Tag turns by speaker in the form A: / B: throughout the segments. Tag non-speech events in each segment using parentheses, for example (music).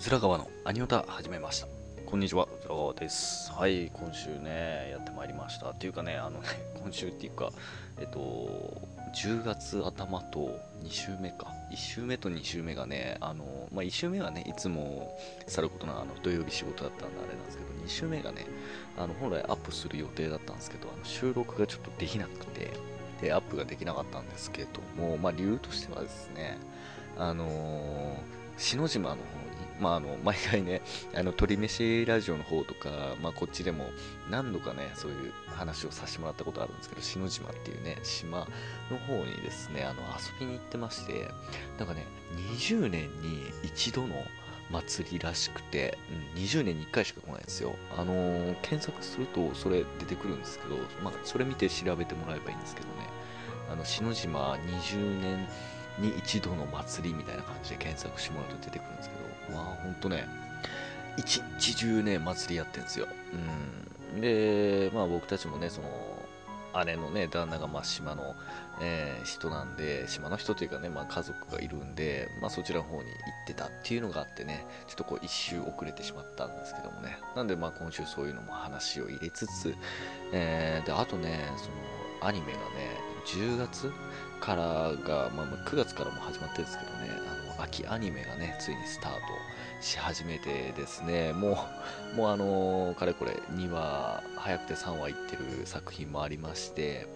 A: うずら川のアニオタ始めました。こんにちはうずら川です。はい。今週ねやってまいりました。っていうかねあのね (laughs) 今週っていうかえっと10月頭と2週目か。1週目と2週目がねあの、まあ、1週目はねいつもさることなあの土曜日仕事だったんであれなんですけど2週目がねあの本来アップする予定だったんですけどあの収録がちょっとできなくてでアップができなかったんですけども、まあ、理由としてはですねあのー、篠島の方まあ、あの (laughs) 毎回ね、あの鳥飯ラジオの方とか、まあ、こっちでも何度かね、そういう話をさせてもらったことあるんですけど、篠島っていうね、島の方にですね、あの遊びに行ってまして、なんかね、20年に一度の祭りらしくて、うん、20年に1回しか来ないんですよ。あのー、検索するとそれ出てくるんですけど、まあ、それ見て調べてもらえばいいんですけどね、あの、篠島20年に一度の祭りみたいな感じで検索してもらうと出てくるんですけど、まあほんとね、一日中ね、祭りやってるんですよ。うん。で、まあ僕たちもね、その、姉のね、旦那がま島の、えー、人なんで、島の人というかね、まあ家族がいるんで、まあそちらの方に行ってたっていうのがあってね、ちょっとこう一周遅れてしまったんですけどもね。なんでまあ今週そういうのも話を入れつつ、えー、で、あとね、そのアニメがね、10月からが、まあ、9月からも始まってるんですけどね、あの秋アニメがね、ついにスタートし始めてですね、もう、もうあの、かれこれ2話、早くて3話いってる作品もありまして、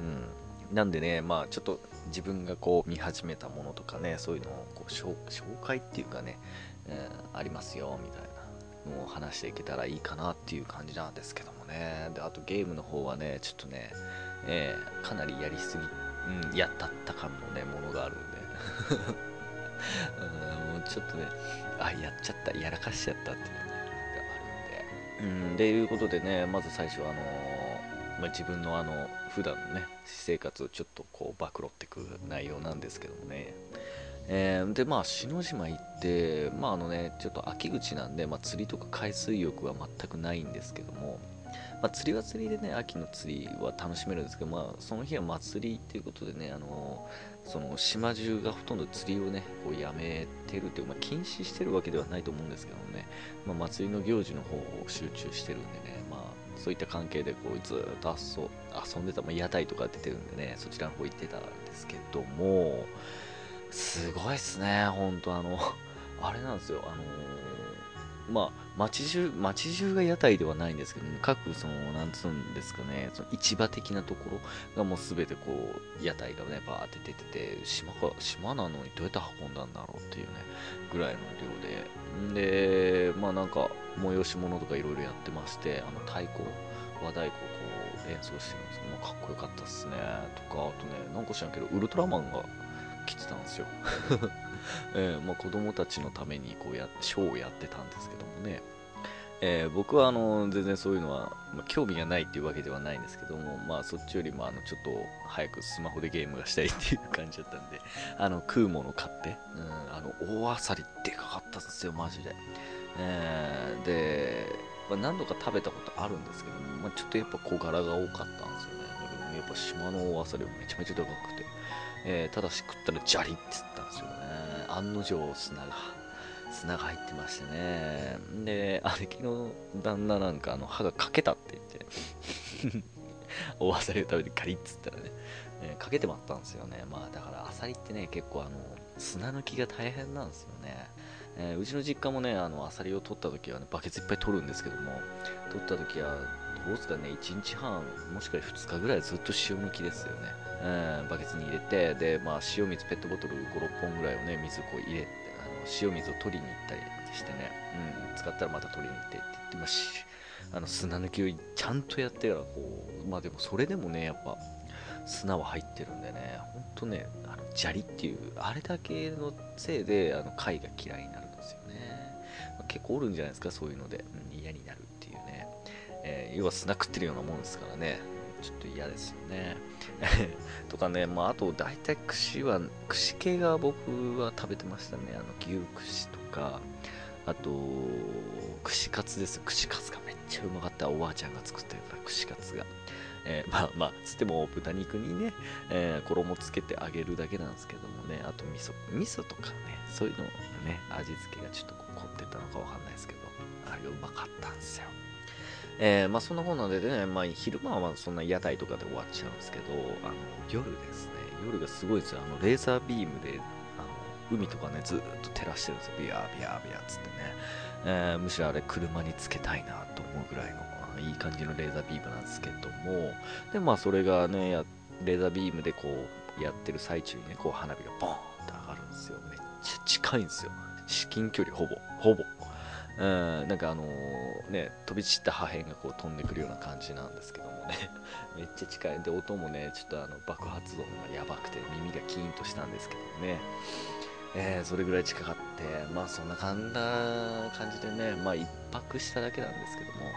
A: うん。なんでね、まあちょっと自分がこう見始めたものとかね、そういうのをこう紹介っていうかね、うん、ありますよ、みたいなのを話していけたらいいかなっていう感じなんですけどもね。で、あとゲームの方はね、ちょっとね、えー、かなりやりすぎ、うん、やったった感のね、ものがあるんで。(laughs) うん、もうちょっとね、あ、やっちゃった、やらかしちゃったっていうのがあるんで。うん、でいうことでね、まず最初はあのー、まあ、自分のあの、普段のね、私生活をちょっとこう、暴露ってく内容なんですけどもね。えー、で、まあ、篠島行って、まああのね、ちょっと秋口なんで、まあ、釣りとか海水浴は全くないんですけども、まあ、釣りは釣りでね、秋の釣りは楽しめるんですけど、まあ、その日は祭りっていうことでね、あのその島中がほとんど釣りをね、こうやめてるっていう、まあ、禁止してるわけではないと思うんですけどね、まあ、祭りの行事の方を集中してるんでね、まあ、そういった関係でこうずっと遊んでた、まあ、屋台とか出てるんでね、そちらの方行ってたんですけども、すごいっすね、ほんとあの、あれなんですよ、あのまあ、街中、街中が屋台ではないんですけども、各、その、なんつうんですかね、その市場的なところがもうすべてこう、屋台がね、バーって出てて、島か、島なのにどうやって運んだんだろうっていうね、ぐらいの量で、んで、まあなんか、催し物とかいろいろやってまして、あの、太鼓、和太鼓をこう、演奏してるんですけど、まあ、かっこよかったっすね、とか、あとね、なんか知らんけど、ウルトラマンが来てたんですよ。(laughs) えー、まあ、子供たちのためにこうやショーをやってたんですけどもね、えー、僕はあの全然そういうのは、まあ、興味がないっていうわけではないんですけども、まあ、そっちよりもあのちょっと早くスマホでゲームがしたいっていう感じだったんであの食うもの買って、うん、あの大あさりでかかったんですよマジで、えー、で、まあ、何度か食べたことあるんですけども、まあ、ちょっとやっぱ小柄が多かったんですよね。やっぱ島の大あさりはめちゃめちゃでかくて。えー、ただし食ったらジャリって言ったんですよ。ね。案の定砂が、砂が入ってましてね。で、姉貴の旦那なんかあの歯が欠けたって言っておあさりを食べてカリッつったらね、えー、かけてまったんですよね。まあだからあさりってね、結構あの、砂抜きが大変なんですよね。えー、うちの実家もね、あの、アサリを取った時はね、バケツいっぱい取るんですけども、取った時は、どうですかね、1日半、もしくは2日ぐらいずっと塩抜きですよね。うん、バケツに入れて、で、まあ、塩水ペットボトル5、6本ぐらいをね、水こう入れて、あの塩水を取りに行ったりしてね、うん、使ったらまた取りに行ってって言ってまし、あの砂抜きをちゃんとやってからこう、まあでもそれでもね、やっぱ砂は入ってるんでね、ほんとね、あの砂利っていう、あれだけのせいで、あの貝が嫌いになるですよね。結構おるんじゃないですか、そういうので、うん、嫌になるっていうね。えー、要は砂食ってるようなもんですからね。ちょっと嫌ですよね。(laughs) とかね、まあ、あと大体串は、串系が僕は食べてましたね。あの牛串とか、あと、串カツです。串カツがめっちゃうまかった。おばあちゃんが作ってた串カツが。えー、(laughs) まあまあつっても豚肉にね、えー、衣つけてあげるだけなんですけどもねあと味噌味噌とかねそういうのね味付けがちょっと凝ってたのかわかんないですけどあれがうまかったんですよえー、まあそんなこんなんでね、まあ昼間はそんな屋台とかで終わっちゃうんですけど、あの夜ですね、夜がすごいですよ。あのレーザービームで、あの海とかね、ずっと照らしてるんですよ。ビヤービヤービヤーつってね。えー、むしろあれ車につけたいなと思うぐらいのいい感じのレーザービームなんですけども、で、まあそれがね、レーザービームでこうやってる最中にね、こう花火がボーンって上がるんですよ。めっちゃ近いんですよ。至近距離ほぼ、ほぼ。うん、なんかあのー、ね、飛び散った破片がこう飛んでくるような感じなんですけどもね、(laughs) めっちゃ近い。で、音もね、ちょっとあの爆発音がやばくて耳がキーンとしたんですけどね、えー、それぐらい近かって、まあそんな感じでね、まあ一泊しただけなんですけども、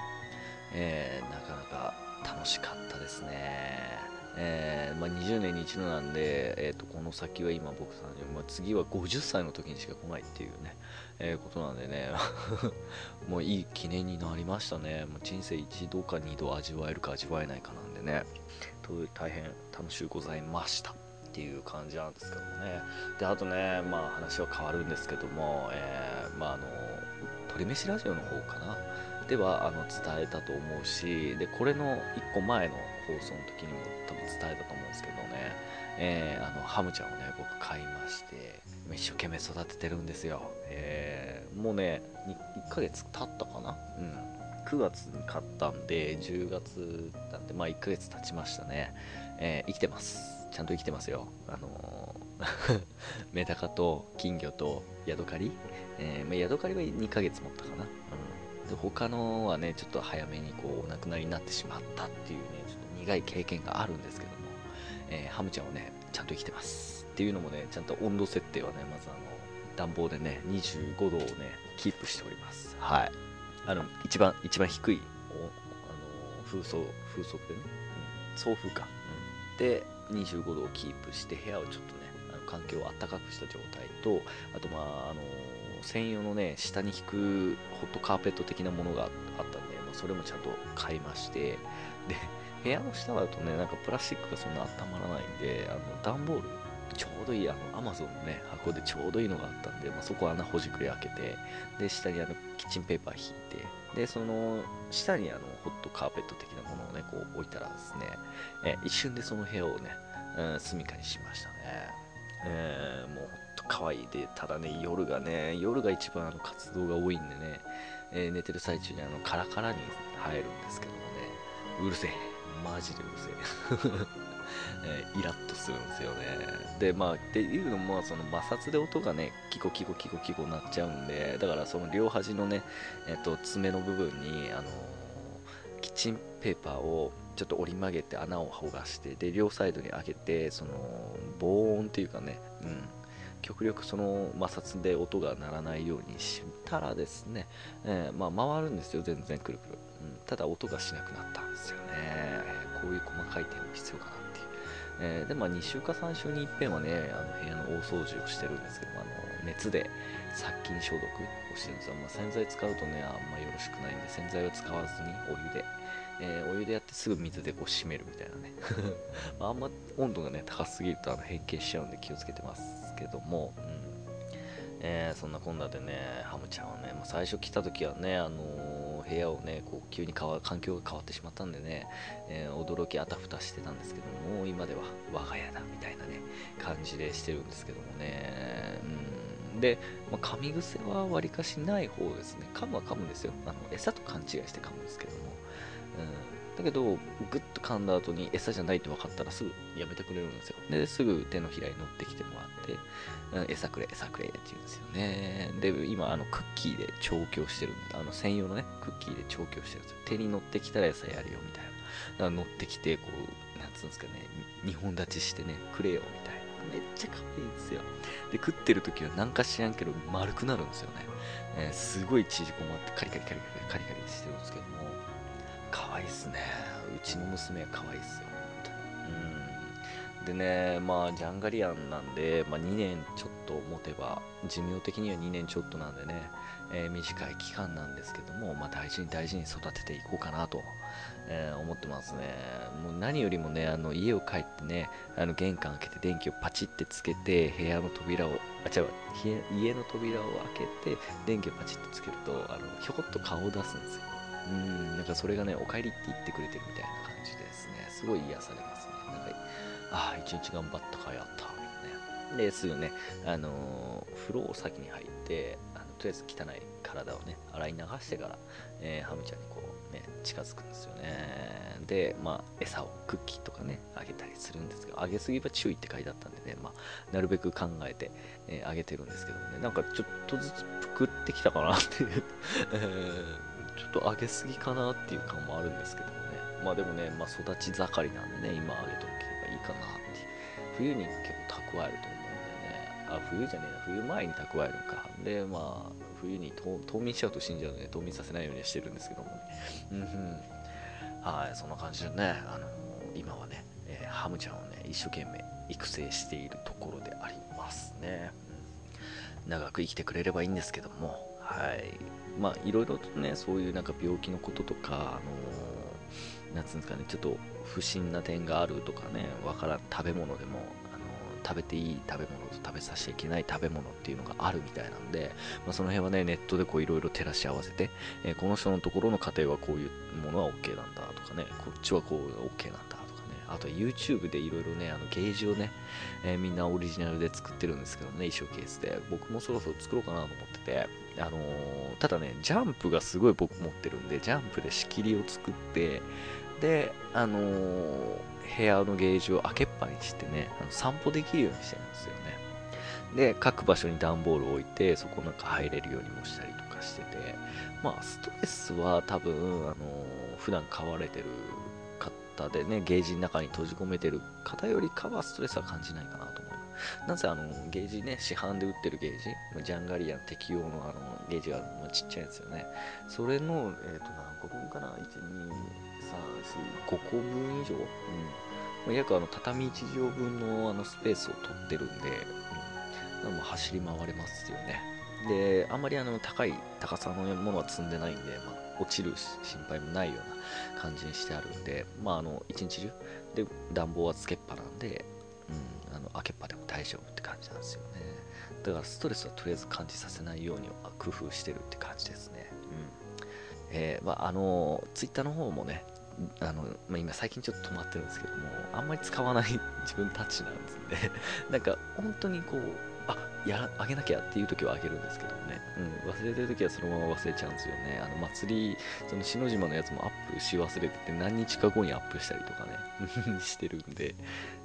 A: えー、なかなか楽しかったですね。えー、まあ、20年に一度なんで、えーと、この先は今僕30、まあ、次は50歳の時にしか来ないっていうね、えー、ことなんでね。(laughs) もういい記念になりましたね。もう人生一度か二度味わえるか味わえないかなんでね。大変楽しゅうございましたっていう感じなんですけどね。であとねまあ話は変わるんですけども、えー、まああの鳥飯ラジオの方かな。ではあの伝えたと思うしでこれの1個前の放送の時にも多分伝えたと思うんですけどね、えー、あのハムちゃんをね僕買いまして一生懸命育ててるんですよ、えー、もうね1ヶ月経ったかな？うん。9月に買ったんで10月なんでまあ1ヶ月経ちましたね、えー、生きてます。ちゃんと生きてますよ。あの、(laughs) メダカと金魚とヤドカリ、えま、ヤドカリは2ヶ月持ったかな、うん、で他のはねちょっと早めにこうお亡くなりになってしまったっていうねちょっと苦い経験があるんですけども、えー、ハムちゃんはねちゃんと生きてますっていうのもね、ちゃんと温度設定はね、まずあの、暖房でね、25度をね、キープしております。はい。あの、一番、一番低い、おあの風速、風速でね、うん、送風か、うん。で、25度をキープして、部屋をちょっとね、あの環境を暖かくした状態と、あと、まあ、あの専用のね、下に引くホットカーペット的なものがあったんで、まあ、それもちゃんと買いまして、で、部屋の下だとね、なんかプラスチックがそんな温まらないんで、あの段ボールちょうどいい、あの、アマゾンのね、箱でちょうどいいのがあったんで、まあ、そこ穴ほじくり開けて、で、下にあの、キッチンペーパー引いて、で、その、下にあの、ホットカーペット的なものをね、こう置いたらですね、え一瞬でその部屋をね、うん、住みかにしましたね。えー、もう可愛いで、ただね、夜がね、夜が一番あの活動が多いんでね、えー、寝てる最中にあの、カラカラに入るんですけどもね、うるせえ。マジでうるせえ。(laughs) えー、イラッとするんですよね。で、まあ、っていうのも、その摩擦で音がね、キコキコキコキコなっちゃうんで、だからその両端のね、えっ、と、爪の部分に、あのー、キッチンペーパーをちょっと折り曲げて穴をほがして、で、両サイドに開けて、その、防音っていうかね、うん、極力その摩擦で音が鳴らないようにしたらですね、えー、まあ、回るんですよ、全然くるくる。うん、ただ音がしなくなったんですよね。こういう細かい点も必要かなえー、で、まあ、2週か3週に一遍はね、あの部屋の大掃除をしてるんですけど、あの熱で殺菌消毒をしてるんですよ。まあ、洗剤使うとね、あんまよろしくないんで、洗剤は使わずにお湯で、えー、お湯でやってすぐ水でこう締めるみたいなね。(laughs) まあ、あんま温度がね、高すぎるとあの変形しちゃうんで気をつけてますけども、うんえー、そんなこんなでね、ハムちゃんはね、まあ、最初来た時はね、あの、部屋をね、こう急に変わ環境が変わってしまったんでね、えー、驚きあたふたしてたんですけども、今では我が家だみたいなね、感じでしてるんですけどもね、うん、で、まあ、噛み癖はわりかしない方ですね。噛むは噛むんですよ。あの餌と勘違いして噛むんですけども。うんだけど、ぐっと噛んだ後に餌じゃないって分かったらすぐやめてくれるんですよ。で、すぐ手のひらに乗ってきてもらって、餌くれ、餌くれって言うんですよね。で、今、あの、クッキーで調教してるんで、あの、専用のね、クッキーで調教してるんですよ。手に乗ってきたら餌やるよ、みたいな。乗ってきて、こう、なんつうんですかね、2本立ちしてね、くれよ、みたいな。めっちゃ可愛いんですよ。で、食ってる時はなんか知らんけど丸くなるんですよね。えー、すごい縮こまってカリカリカリカリカリカリしてるんですけど、可愛いっすね。うちの娘は可愛いっすよ。うん。でね、まあ、ジャンガリアンなんで、まあ、2年ちょっと持てば、寿命的には2年ちょっとなんでね、えー、短い期間なんですけども、まあ、大事に大事に育てていこうかなと、えー、思ってますね。もう何よりもね、あの家を帰ってね、あの玄関開けて電気をパチってつけて、部屋の扉を、あ、違う、家の扉を開けて、電気をパチってつけると、あのひょこっと顔を出すんですよ。うん、なんかそれがね、お帰りって言ってくれてるみたいな感じですね。すごい癒されますね。なんかああ、一日頑張ったか、やった、みたいなね。で、すぐね、あのー、風呂を先に入って、あのとりあえず汚い体をね、洗い流してから、えー、ハムちゃんにこう、ね、近づくんですよね。で、まあ、餌をクッキーとかね、あげたりするんですけど、あげすぎは注意って書いてあったんでね、まあ、なるべく考えて、えー、あげてるんですけどもね、なんかちょっとずつぷくってきたかなっていうえー、ちょっとあげすぎかなっていう感もあるんですけどもね。まあでもね、まあ、育ち盛りなんでね、今あげとけばいいかなって。冬に結構蓄えると思うんでね、あ、冬じゃねえな、冬前に蓄えるか。で、まあ、冬に冬眠しちゃうと死んじゃうので、冬眠させないようにしてるんですけどもね。うんうん。はい、そんな感じでね、あの今はね、えー、ハムちゃんをね、一生懸命育成しているところでありますね。うん、長く生きてくれればいいんですけども、はい。まあ、いろいろとね、そういうなんか病気のこととか、あのー、なんつうんですかね、ちょっと不審な点があるとかね、わからん食べ物でも、食べていい食べ物と食べさせちゃいけない食べ物っていうのがあるみたいなんで、まあ、その辺はね、ネットでこういろいろ照らし合わせて、えー、この人のところの家庭はこういうものは OK なんだとかね、こっちはこう OK なんだ、あと YouTube でいろいろね、あのゲージをね、えー、みんなオリジナルで作ってるんですけどね、衣装ケースで。僕もそろそろ作ろうかなと思ってて、あのー、ただね、ジャンプがすごい僕持ってるんで、ジャンプで仕切りを作って、で、あのー、部屋のゲージを開けっぱにしてね、あの散歩できるようにしてるんですよね。で、各場所に段ボールを置いて、そこなんか入れるようにもしたりとかしてて、まあ、ストレスは多分、あのー、普段飼われてる方でね、ゲージの中に閉じ込めてる方よりかはストレスは感じないかなと思います。なぜあの、ゲージね、市販で売ってるゲージ、ジャンガリアン適用のあの、ゲージがちっちゃいんですよね。それの、えっ、ー、と、何個分かな ?1、2、3、4、5個分以上、うん、約あの畳1畳分のあのスペースを取ってるんで、うん、も走り回れますよね。で、あんまりあの高い高さのものは積んでないんで、まあ、落ちる心配もないような感じにしてあるんで、まあ、あの一日中で暖房はつけっぱなんで、うん、あの開けっぱでも大丈夫って感じなんですよね。だからストレスはとりあえず感じさせないように工夫してるって感じですね。うんえーまあ、あのツイッターの方もね、あの、まあ、今最近ちょっと止まってるんですけども、あんまり使わない自分たちなんですね。(laughs) なんか本当にこう、あ、やら、あげなきゃっていう時はあげるんですけどね。うん、忘れてる時はそのまま忘れちゃうんですよね。あの、祭り、その篠島のやつもアップし忘れてて何日か後にアップしたりとかね、(laughs) してるんで、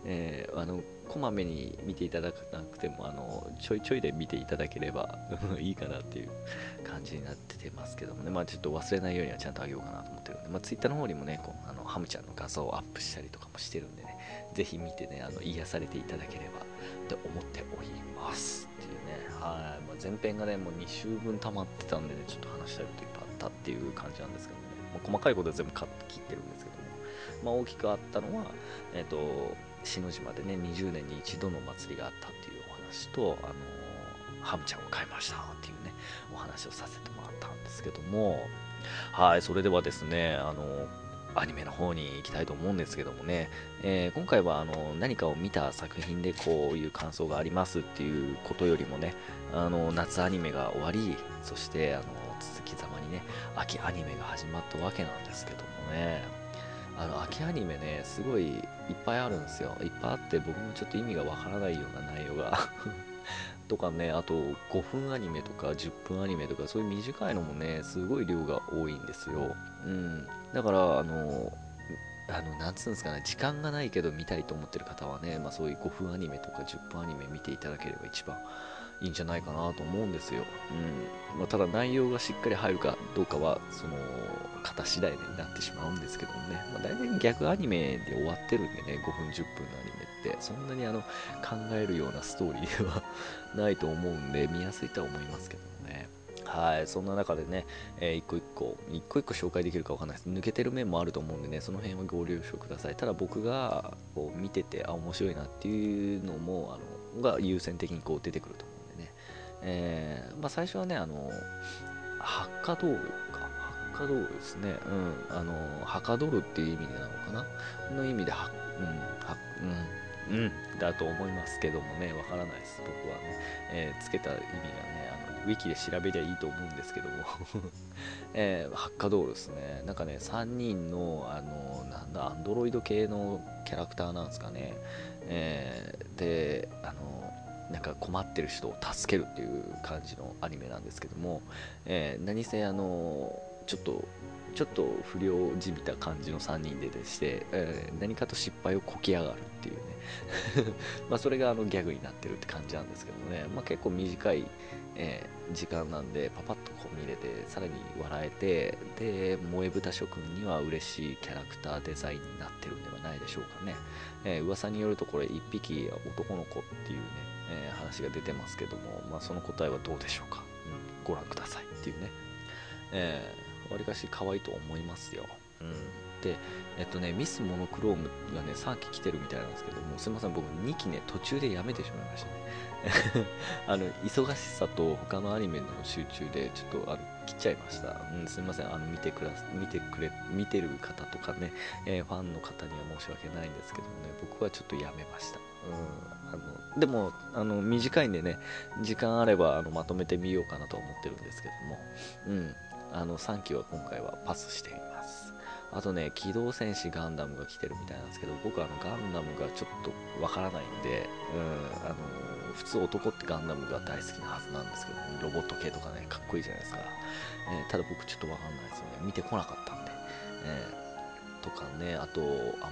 A: えー、あの、こまめに見ていただかなくても、あの、ちょいちょいで見ていただければ (laughs) いいかなっていう感じになっててますけどもね、まあちょっと忘れないようにはちゃんとあげようかなと思ってるんで、まあ Twitter の方にもね、こうあのハムちゃんの画像をアップしたりとかもしてるんでね、ぜひ見てね、あの癒されていただければ。と思っておりますっていうね、はい、まあ、前編がね、もう2週分溜まってたんでね、ちょっと話したいこといっぱいあったっていう感じなんですけどね、まあ、細かいことは全部カット切ってるんですけども、まあ、大きくあったのは、えっ、ー、と、篠島でね、20年に一度の祭りがあったっていうお話と、あのハムちゃんを買いましたっていうね、お話をさせてもらったんですけども、はい、それではですね、あのアニメの方に行きたいと思うんですけどもね、えー、今回はあの何かを見た作品でこういう感想がありますっていうことよりもね、あの夏アニメが終わり、そしてあの続きざまにね、秋アニメが始まったわけなんですけどもね、あの秋アニメね、すごいいっぱいあるんですよ。いっぱいあって僕もちょっと意味がわからないような内容が。とかね、あと5分アニメとか10分アニメとかそういう短いのもね、すごい量が多いんですよ。うん。だから、あの、あの、なんつうんですかね、時間がないけど見たいと思ってる方はね、まあそういう5分アニメとか10分アニメ見ていただければ一番いいんじゃないかなと思うんですよ。うん。まあ、ただ内容がしっかり入るかどうかは、その、型次第になってしまうんですけどもね、まあ、大体逆アニメで終わってるんでね、5分10分のアニメって、そんなにあの、考えるようなストーリーではないと思うんで、見やすいとは思いますけどもね。はい、そんな中でね、えー一個一個、一個一個紹介できるかわかんないです。抜けてる面もあると思うんでね、その辺はご了承ください。ただ僕がこう見てて、あ、面白いなっていうのも、あのが優先的にこう出てくると思うんでね。えーまあ、最初はね、あの、ハッカドールか。ハッカドールですね。うん。あの、ハカドルっていう意味でなのかな？の意味で、は、うん、は、うん、うん、だと思いますけどもね、わからないです、僕はね。えーつけた意味がね、あのウィキで調べりゃいいと思うんですけども、(laughs) えーハッカドールですね。なんかね、3人の、あの、なんだ、アンドロイド系のキャラクターなんですかね。えーで、あの、なんか困ってる人を助けるっていう感じのアニメなんですけども、えー何せあのちょっとちょっと不良じみた感じの3人ででして、えー何かと失敗をこきやがるっていうね。(laughs) まあそれがあのギャグになってるって感じなんですけどね、まあ、結構短い、えー時間なんでパパッとこう見れてさらに笑えてで萌え豚諸君には嬉しいキャラクターデザインになってるんではないでしょうかね、えー噂によるとこれ1匹男の子っていうね、えー話が出てますけども、まあ、その答えはどうでしょうか、うん、ご覧くださいっていうね。えー、わりかし可愛いと思いますよ。うん。で、えっとね、ミスモノクロームがね、3期来てるみたいなんですけども、すいません、僕2期ね、途中でやめてしまいましたね。(laughs) あの、忙しさと他のアニメの集中で、ちょっと、あの、切っちゃいました。うん、すいません、あの、見てくだす、見てくれ、見てる方とかね、えーファンの方には申し訳ないんですけどもね、僕はちょっとやめました。うん。あの、でも、あの、短いんでね、時間あれば、あの、まとめてみようかなと思ってるんですけども、うん。あの3期は今回はパスしています。あとね機動戦士ガンダムが来てるみたいなんですけど僕はあのガンダムがちょっとわからないんで、うん、あの普通男ってガンダムが大好きなはずなんですけど、ねロボット系とかねかっこいいじゃないですか、えーただ僕ちょっとわかんないですよね。見てこなかったんで、えーとかねあと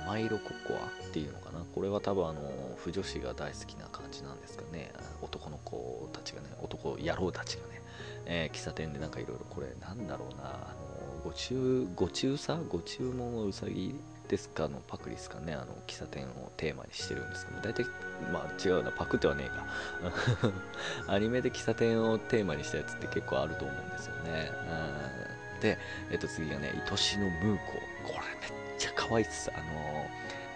A: 甘い色ココアっていうのかな。これは多分あの腐女子が大好きな感じなんですかね。男の子たちがね男野郎たちがね。えー喫茶店でなんかいろいろこれなんだろうなあのご注ご注さご注文はうさぎですかのパクリですかねあの喫茶店をテーマにしてるんですけど大体まあ違うなパクってはねえか。(laughs) アニメで喫茶店をテーマにしたやつって結構あると思うんですよね。うん。で、えっと、次がね愛しのムーコこれめっちゃ可愛いっす。あの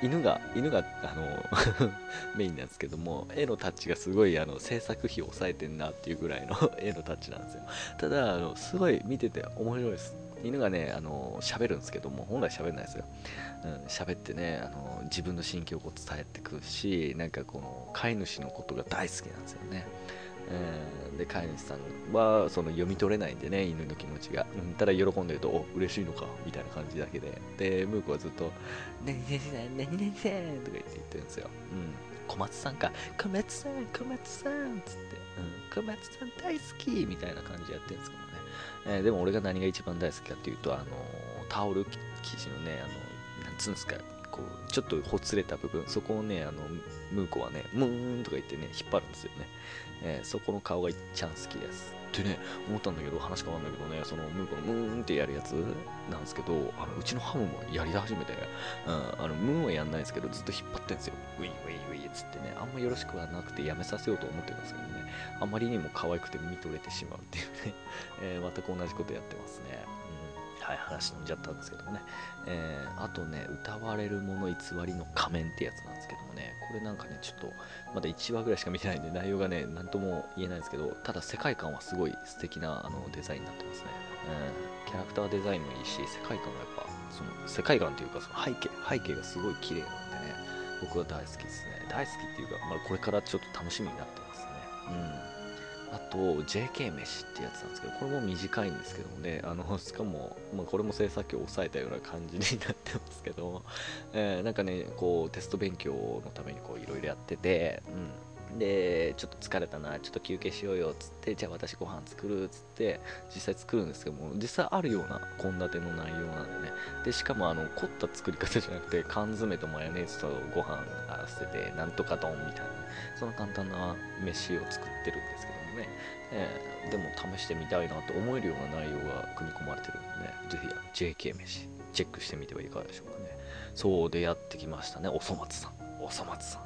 A: 犬が犬があの (laughs) メインなんですけども絵のタッチがすごいあの制作費を抑えてんなっていうぐらいの (laughs) 絵のタッチなんですよ。ただあのすごい見てて面白いです。犬がねあの喋るんですけども本来喋んないですよ。うん喋ってねあの自分の心境を伝えてくるしなんかこの飼い主のことが大好きなんですよね。うん。で飼い主さんはその読み取れないんでね犬の気持ちが、うん。ただ喜んでるとお嬉しいのかみたいな感じだけで。でムーコはずっと「何々さん何々さん」とか言って言ってるんですよ、うん、小松さんか。小松さん小松さんっつって、うん、小松さん大好きみたいな感じでやってるんですけどね、えーでも俺が何が一番大好きかっていうとあのタオル生地のねあのなんつうんですかこうちょっとほつれた部分。そこをねあのムーコはねムーンとか言ってね引っ張るんですよね、えーそこの顔がいっちゃん好きです。ってね思ったんだけど話変わるんだけどねそのムーコのムーンってやるやつなんですけどあのうちのハムもやり始めて、うん、あのムーンはやんないですけどずっと引っ張ってんですよ。ウィーウィーウィーっつってねあんまよろしくはなくてやめさせようと思ってるんですけどねあまりにも可愛くて見とれてしまうっていうね、えー全く同じことやってますね、はい話飛んじゃったんですけどもね、えーあとね歌われるもの偽りの仮面ってやつなんですけどもね。これなんかねちょっとまだ1話ぐらいしか見てないんで内容がね何とも言えないんですけどただ世界観はすごい素敵なあのデザインになってますね、うん、キャラクターデザインもいいし世界観がやっぱその世界観というかその背景背景がすごい綺麗なんでね。僕は大好きですね。大好きっていうか、まあ、これからちょっと楽しみになってますね。うん。あと JK 飯ってやつなんですけどこれも短いんですけどもねあのしかも、まあ、これも制作費を抑えたような感じになってますけど、えーなんかねこうテスト勉強のためにいろいろやってて、うん、でちょっと疲れたなちょっと休憩しようよっつってじゃあ私ご飯作るっつって実際作るんですけども実際あるような献立の内容なんでね。でしかもあの凝った作り方じゃなくて缶詰とマヨネーズとご飯合わせてなんとか丼みたいなねそんな簡単な飯を作ってるんですけどね、えーでも試してみたいなと思えるような内容が組み込まれてるんでね。ぜひ JK 飯チェックしてみてはいかがでしょうかね。そうでやってきましたね。おそ松さん。おそ松さん。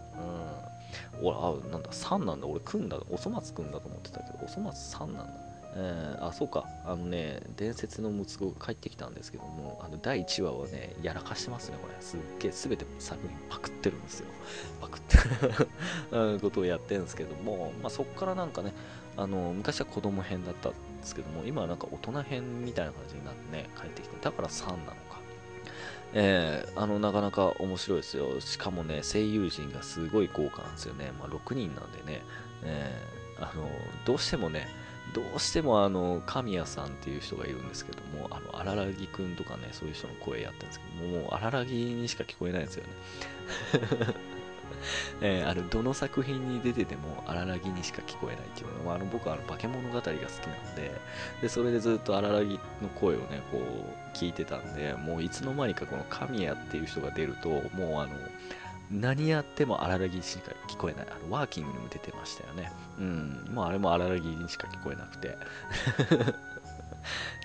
A: うん。俺あなんだ3なんだ。俺組んだおそ松組んだと思ってたけどおそ松3なんだ。えー、あそうか。あのね伝説の息子が帰ってきたんですけどもあの第1話はねやらかしてますねこれ。すっげえ全て作品パクってるんですよ。パクってる (laughs) ことをやってるんですけども、まあ、そっからなんかねあの昔は子供編だったんですけども今はなんか大人編みたいな感じになってね帰ってきてだから3なのか。えー、あのなかなか面白いですよ。しかもね声優陣がすごい豪華なんですよね、まあ、6人なんでね、えー、あのどうしてもねどうしてもあの神谷さんっていう人がいるんですけどもあの荒木くんとかねそういう人の声やってるんですけどももう荒木にしか聞こえないんですよね。(laughs) えー、あのどの作品に出てても荒木にしか聞こえないっていうのはまあの僕はあの化け物語が好きなんででそれでずっと荒木の声をねこう聞いてたんでもういつの間にかこの神谷っていう人が出るともうあの何やっても荒らぎにしか聞こえない。あのワーキングにも出てましたよね。うん。まああれも荒らぎにしか聞こえなくて。(laughs)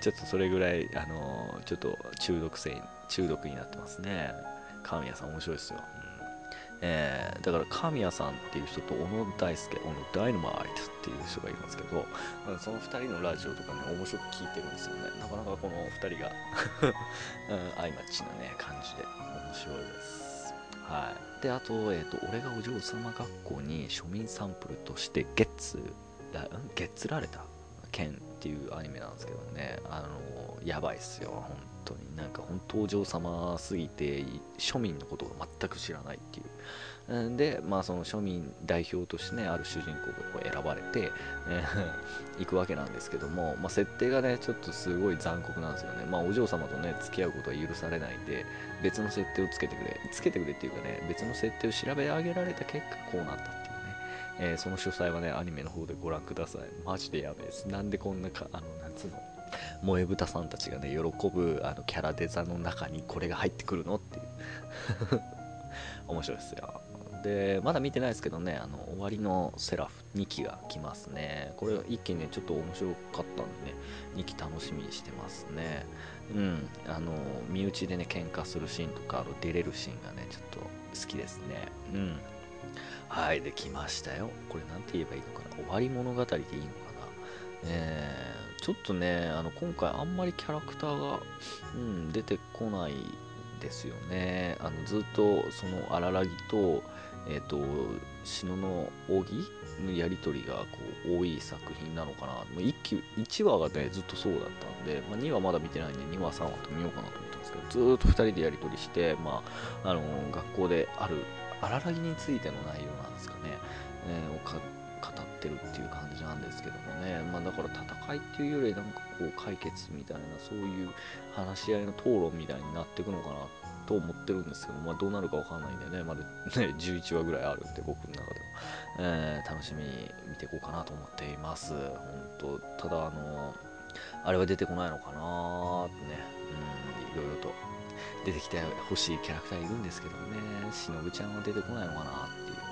A: ちょっとそれぐらい、あの、ちょっと中毒性、中毒になってますね。神谷さん面白いですよ。えー、だから神谷さんっていう人と小野大輔、小野ダイナマイトっていう人がいるんですけど、その2人のラジオとかね、面白く聞いてるんですよね。なかなかこの2人が (laughs) うん、相マッチなね、感じで面白いです。はい。で、あと、え、ー、と、俺がお嬢様学校に庶民サンプルとしてゲッツ、ゲッツられた？剣っていうアニメなんですけどね、あの、やばいっすよ、本当に。なんか、本当お嬢様すぎて、庶民のことを全く知らないっていう。で、まあ、その庶民代表としてね、ある主人公がこう選ばれて、えー、(laughs) 行くわけなんですけども、まあ、設定がね、ちょっとすごい残酷なんですよね。まあ、お嬢様とね、付き合うことは許されないんで、別の設定をつけてくれ、つけてくれっていうかね、別の設定を調べ上げられた結果、こうなった。えー、その詳細はね、アニメの方でご覧ください。マジでやべえです。なんでこんなか、あの、なんつうの、萌え豚さんたちがね、喜ぶあのキャラデザの中にこれが入ってくるのっていう。(laughs) 面白いですよ。で、まだ見てないですけどね、あの、終わりのセラフ2期が来ますね。これ一気にね、ちょっと面白かったんでね、2期楽しみにしてますね。うん、あの、身内でね、喧嘩するシーンとか、あの出れるシーンがね、ちょっと好きですね。うん。はい、で、来ましたよ。これなんて言えばいいのかな。終わり物語でいいのかな。えー、ちょっとね、あの、今回あんまりキャラクターが、うん、出てこないですよね。あのずっとその荒らぎと、えっ、ー、と、篠の扇のやり取りがこう多い作品なのかな。1期、1話がね、ずっとそうだったんで、まあ、2話まだ見てないんで、2話、3話と見ようかなと思ったんですけど、ずっと2人でやり取りして、まあ、あの、学校である荒らぎについての内容なんですかね、えー、を語ってるっていう感じなんですけどもね、まあ、だから戦いっていうよりなんかこう解決みたいなそういう話し合いの討論みたいになっていくのかなと思ってるんですけど、まあ、どうなるかわかんないんでね、まだね、11話ぐらいあるんで、僕の中でも、えー、楽しみに見ていこうかなと思っています。本当ただ、あのあれは出てこないのかなーってね、うん、いろいろと。出てきてほしいキャラクターいるんですけどね、しのぶちゃんは出てこないのかなっていうね、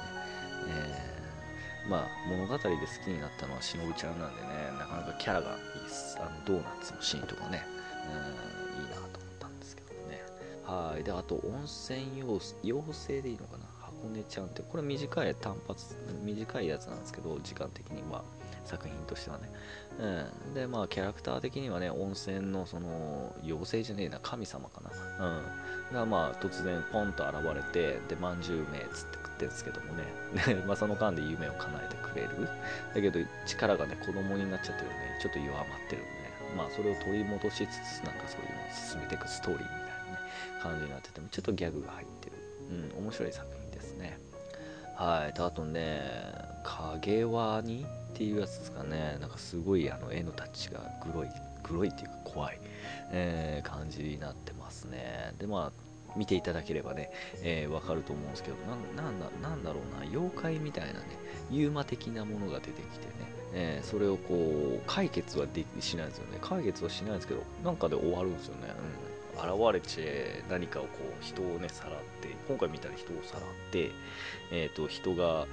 A: えー、まあ、物語で好きになったのはしのぶちゃんなんでね、なかなかキャラがいいです。あのドーナツのシーンとかね、うん、いいなと思ったんですけどねはい。で、あと、温泉妖妖精でいいのかな箱根ちゃんって、これ短い単発、短いやつなんですけど、時間的には、作品としてはね。うん。で、まあ、キャラクター的にはね、温泉の、その、妖精じゃねえな、神様かな。うん。が、まあ、突然、ポンと現れて、で、まんじゅう名つって食ってるんですけどもね。で、まあ、その間で夢を叶えてくれる。だけど、力がね、子供になっちゃってるんで、ちょっと弱まってるんで、まあ、それを取り戻しつつ、なんかそういうのを進めていくストーリーみたいな。ね感じになっててもちょっとギャグが入ってる、うん、面白い作品ですねはいあとね影ワニっていうやつですかね。なんかすごいあの絵のタッチがグロいグロいっていうか怖い、えー、感じになってますね。でまあ見ていただければね、えー、わかると思うんですけどななんだなんだろうな妖怪みたいなねユーマ的なものが出てきてね、えー、それをこう解決はでしないんですよね。解決はしないんですけどなんかで終わるんですよね、うん。現れて何かをこう人をねさらって今回みたいに人をさらって、えーと、人が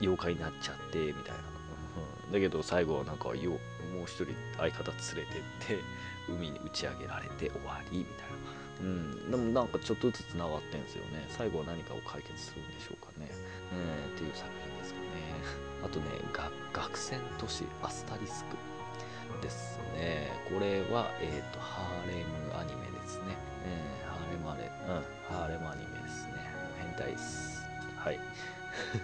A: 妖怪になっちゃってみたいな、だけど最後はなんかよもう一人相方連れてって海に打ち上げられて終わりみたいなうん、でもなんかちょっとずつ繋がってんすよね最後は何かを解決するんでしょうかね、えー、っていう作品ですかねあとね学戦都市アスタリスクですね。これは、えっ、と、ハーレムアニメですね。えー、ハーレムアレ、うん、ハーレムアニメですね。変態です。はい。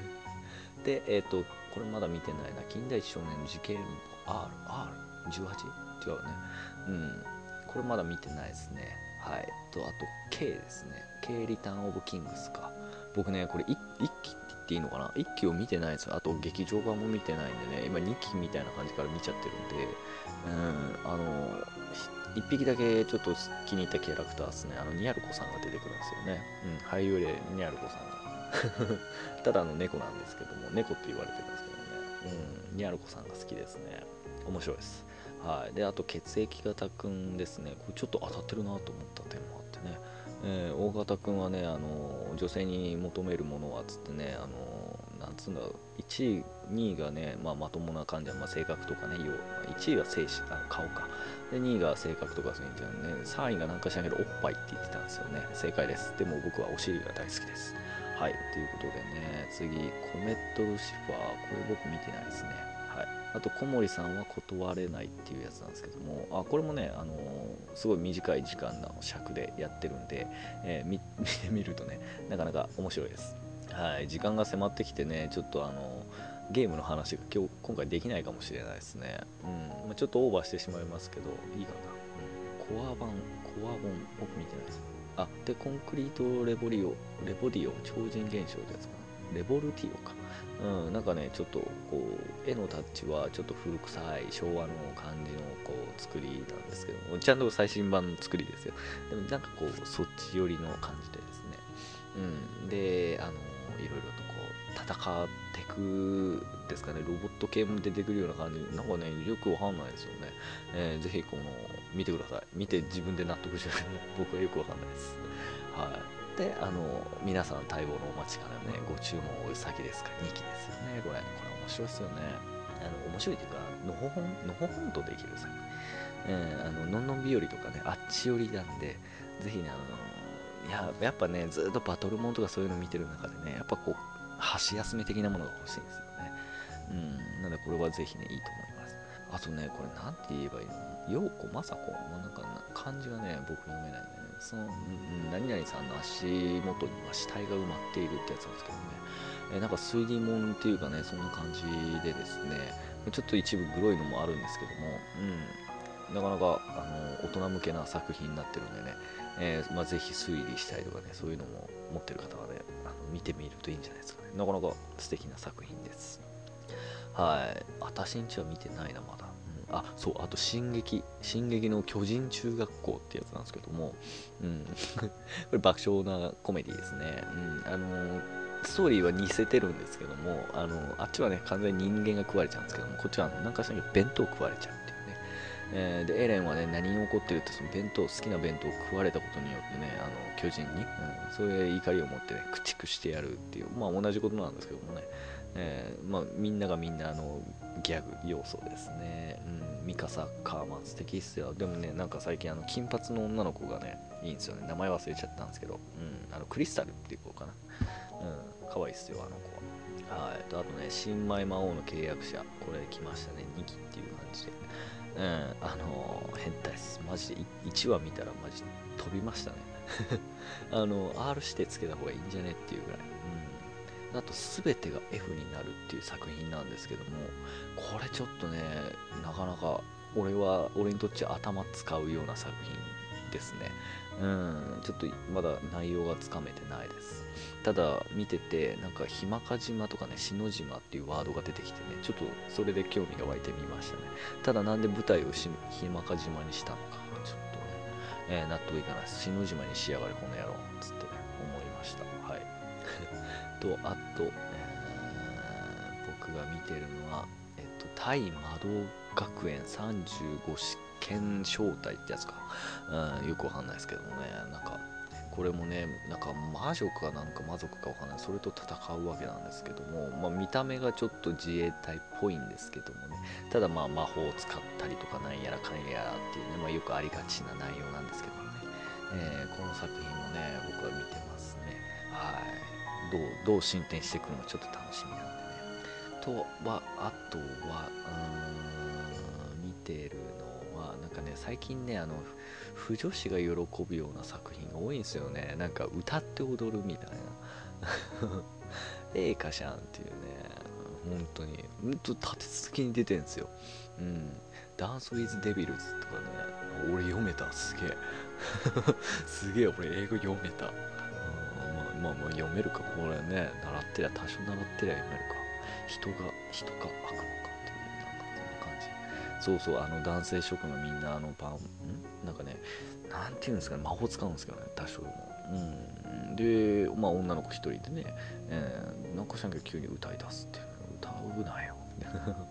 A: (laughs) で、えっ、と、これまだ見てないな。近代少年の事件簿 R、R18? 違うね。うん。これまだ見てないですね。はい。と、あと、K ですね。K リターンオブキングスか。僕ね、これ1期って言っていいのかな ?1 期を見てないですよ。あと、劇場版も見てないんでね、今2期みたいな感じから見ちゃってるんで、うん、あの、1匹だけちょっと気に入ったキャラクターですね。あの、ニャルコさんが出てくるんですよね。うん、俳優でニャルコさんが。(laughs) ただの猫なんですけども、猫って言われてるんですけどね。うん、ニャルコさんが好きですね。面白いです。はい、であと血液型くんですね、これちょっと当たってるなと思った点もあってね、えー、大型くんはねあの、女性に求めるものはつってね、あのなんつうんだろう、1位、2位がね、まあ、まともな感じで、まあ、性格とかね、1位は精神あ顔か、で2位が性格とかそういうんね、3位がなんかしらけど、おっぱいって言ってたんですよね、正解です。でも僕はお尻が大好きです。はい、ということでね、次、コメットルシファー、これ僕見てないですね。はい、あと小森さんは断れないっていうやつなんですけどもあこれもね、あのー、すごい短い時間の尺でやってるんで、えー、(laughs) 見てみるとねなかなか面白いです、はい、時間が迫ってきてねちょっとあのー、ゲームの話が今日今回できないかもしれないですね、うんまあ、ちょっとオーバーしてしまいますけどいいかな、うん、コア版コア本僕見てないです。あでコンクリートレボリオレボディオ超人現象ってやつかなレボルティオかうん、なんかね、ちょっとこう、絵のタッチはちょっと古臭い昭和の感じのこう作りなんですけども、ちゃんと最新版の作りですよ。でもなんかこう、そっち寄りの感じでですね。うん、で、あの、いろいろと、戦ってくですかね、ロボット系も出てくるような感じ、なんかね、よくわかんないですよね。えー、ぜひこの、見てください。見て自分で納得してください。(laughs) 僕はよくわかんないです。はい。であの皆さん待望のお待ちからねご注文うさぎですか2期ですよねこれこれ面白いですよねあの面白いというかのほほんのほほんとできるさ、えー、あののんのん日和とかねあっち寄りなんでぜひねあのいややっぱねずっとバトルモンとかそういうの見てる中でねやっぱこう箸休め的なものが欲しいんですよね。うん。なのでこれはぜひねいいと思います。あとねこれ何て言えばいいの？陽子雅子？もうなんか漢字がね僕読めないんでね。その、うん、何々さんの足元には死体が埋まっているってやつなんですけどね、え、なんか推理もんっていうかね、そんな感じでですね、ちょっと一部グロいのもあるんですけども、うん、なかなかあの大人向けな作品になってるんでね、えーまあ、ぜひ推理したりとかね、そういうのも持ってる方はね、あの見てみるといいんじゃないですか。なかなか素敵な作品です。はい。私んちは見てないな、まだ。うん。あそうあと進撃。進撃の巨人中学校ってやつなんですけども、うん、(laughs) これ爆笑なコメディですね、うん、あのストーリーは似せてるんですけどもあのあっちはね完全に人間が食われちゃうんですけどもこっちは何かしら弁当食われちゃう、えー、でエレンはね何に起こってるってその弁当好きな弁当を食われたことによってねあの巨人に、うん、そういう怒りを持ってね駆逐してやるっていうまあ同じことなんですけどもねえー、まあ、みんながみんなあのギャグ要素ですね。うん、ミカサカーマン素敵っすよ。でもね、なんか最近あの金髪の女の子がね、いいんですよね。名前忘れちゃったんですけど、うん、あのクリスタルっていう子かな。うん、可愛いっすよ、あの子は。はい。あとね、新米魔王の契約者、これ来ましたね。2期っていう感じで。うん、あの、変態っす。マジで1話見たらマジ飛びましたね。(laughs) あの、R してつけた方がいいんじゃねっていうぐらい。うんあと全てが F になるっていう作品なんですけどもこれちょっとねなかなか俺は俺にとっちゃ頭使うような作品ですねうんちょっとまだ内容がつかめてないですただ見ててなんか日間賀島とかね篠島っていうワードが出てきてねちょっとそれで興味が湧いてみましたね。ただなんで舞台を日間賀島にしたのかちょっとね、えー、納得いかないです。篠島に仕上がれこの野郎つってね思いました。はい。(laughs) と、あと、えー、僕が見てるのは、えっと、対窓学園35試験招待ってやつか。うん、よくわかんないですけどもね、なんか、これもね、なんか魔女かなんか魔族かわかんない、それと戦うわけなんですけども、まあ、見た目がちょっと自衛隊っぽいんですけどもね、ただまあ魔法を使ったりとかなんやらかんやらっていうね、まあ、よくありがちな内容なんですけどもね、えー、この作品もね、僕は見てますね。はい。どうどう進展していくのかちょっと楽しみなんでね。とはあとは見てるかね最近ねあの不女子が喜ぶような作品が多いんですよね。なんか歌って踊るみたいな。ええかしゃんっていうね。本当に。本当立て続けに出てんですよ。うん。ダンスウィズデビルズとかね。俺読めた。すげえ。(laughs) すげえ俺英語読めた、まあまあまあ読めるか。これね習ってりゃ多少習ってりゃ読めるか。人が人か。悪魔そうそうあの男性諸君がみんなあのパンん？なんかねなんていうんですかね魔法使うんですけどね多少もうん。でまあ女の子一人でね、えー、なんかしらんけど急に歌い出すっていう歌うなよ。(laughs)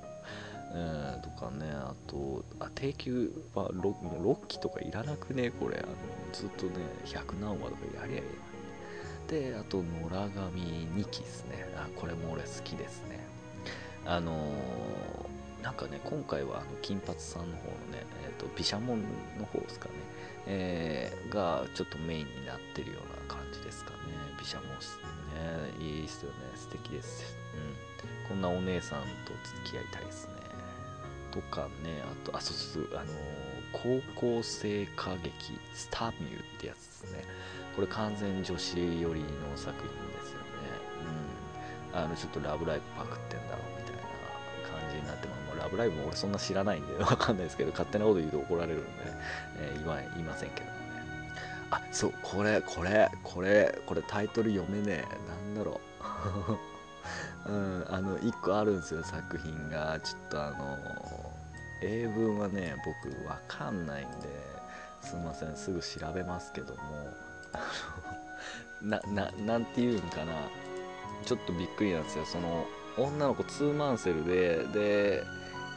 A: えー、とかねあとあ定休は 6, 6期とかいらなくねこれ。あのずっとね100何話とかやりゃいいであと野良神2期ですね。あこれも俺好きですね。あのー、なんかね今回はあの金髪さんの方のね、えーと、毘沙門の方ですかね、えー、がちょっとメインになってるような感じですかね。毘沙門ね。いいっすよね。素敵です。うん。こんなお姉さんと付き合いたいですね。とかねあとあそうそうあのー、高校生歌劇スターミューってやつですね。これ完全女子寄りの作品ですよね。うん。あのちょっとラブライブパクってんだろうブライブも俺そんな知らないんでわかんないですけど勝手なこと言うと怒られるんで、えー、言わ言いませんけどもね。あそうこれこれこれこれタイトル読めねえ。なんだろう。(laughs) うん、あの1個あるんですよ作品が。ちょっとあの英文はね僕わかんないんですいませんすぐ調べますけども。(laughs) なななんていうんかな。ちょっとびっくりなんですよ。その女の子ツーマンセルでで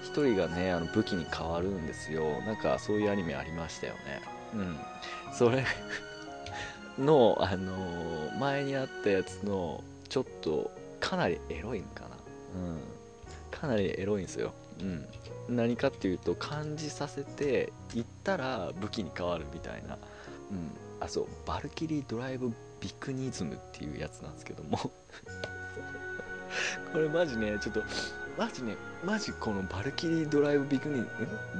A: 1人がねあの武器に変わるんですよ。なんかそういうアニメありましたよね。うん。それ (laughs) のあの前にあったやつのちょっとかなりエロいんかな。うん。かなりエロいんですよ。うん。何かっていうと感じさせていったら武器に変わるみたいな。うん。あそう。バルキリードライブビクニズムっていうやつなんですけども。(laughs) これマジねちょっとマジねマジこのバルキリードライブビクニ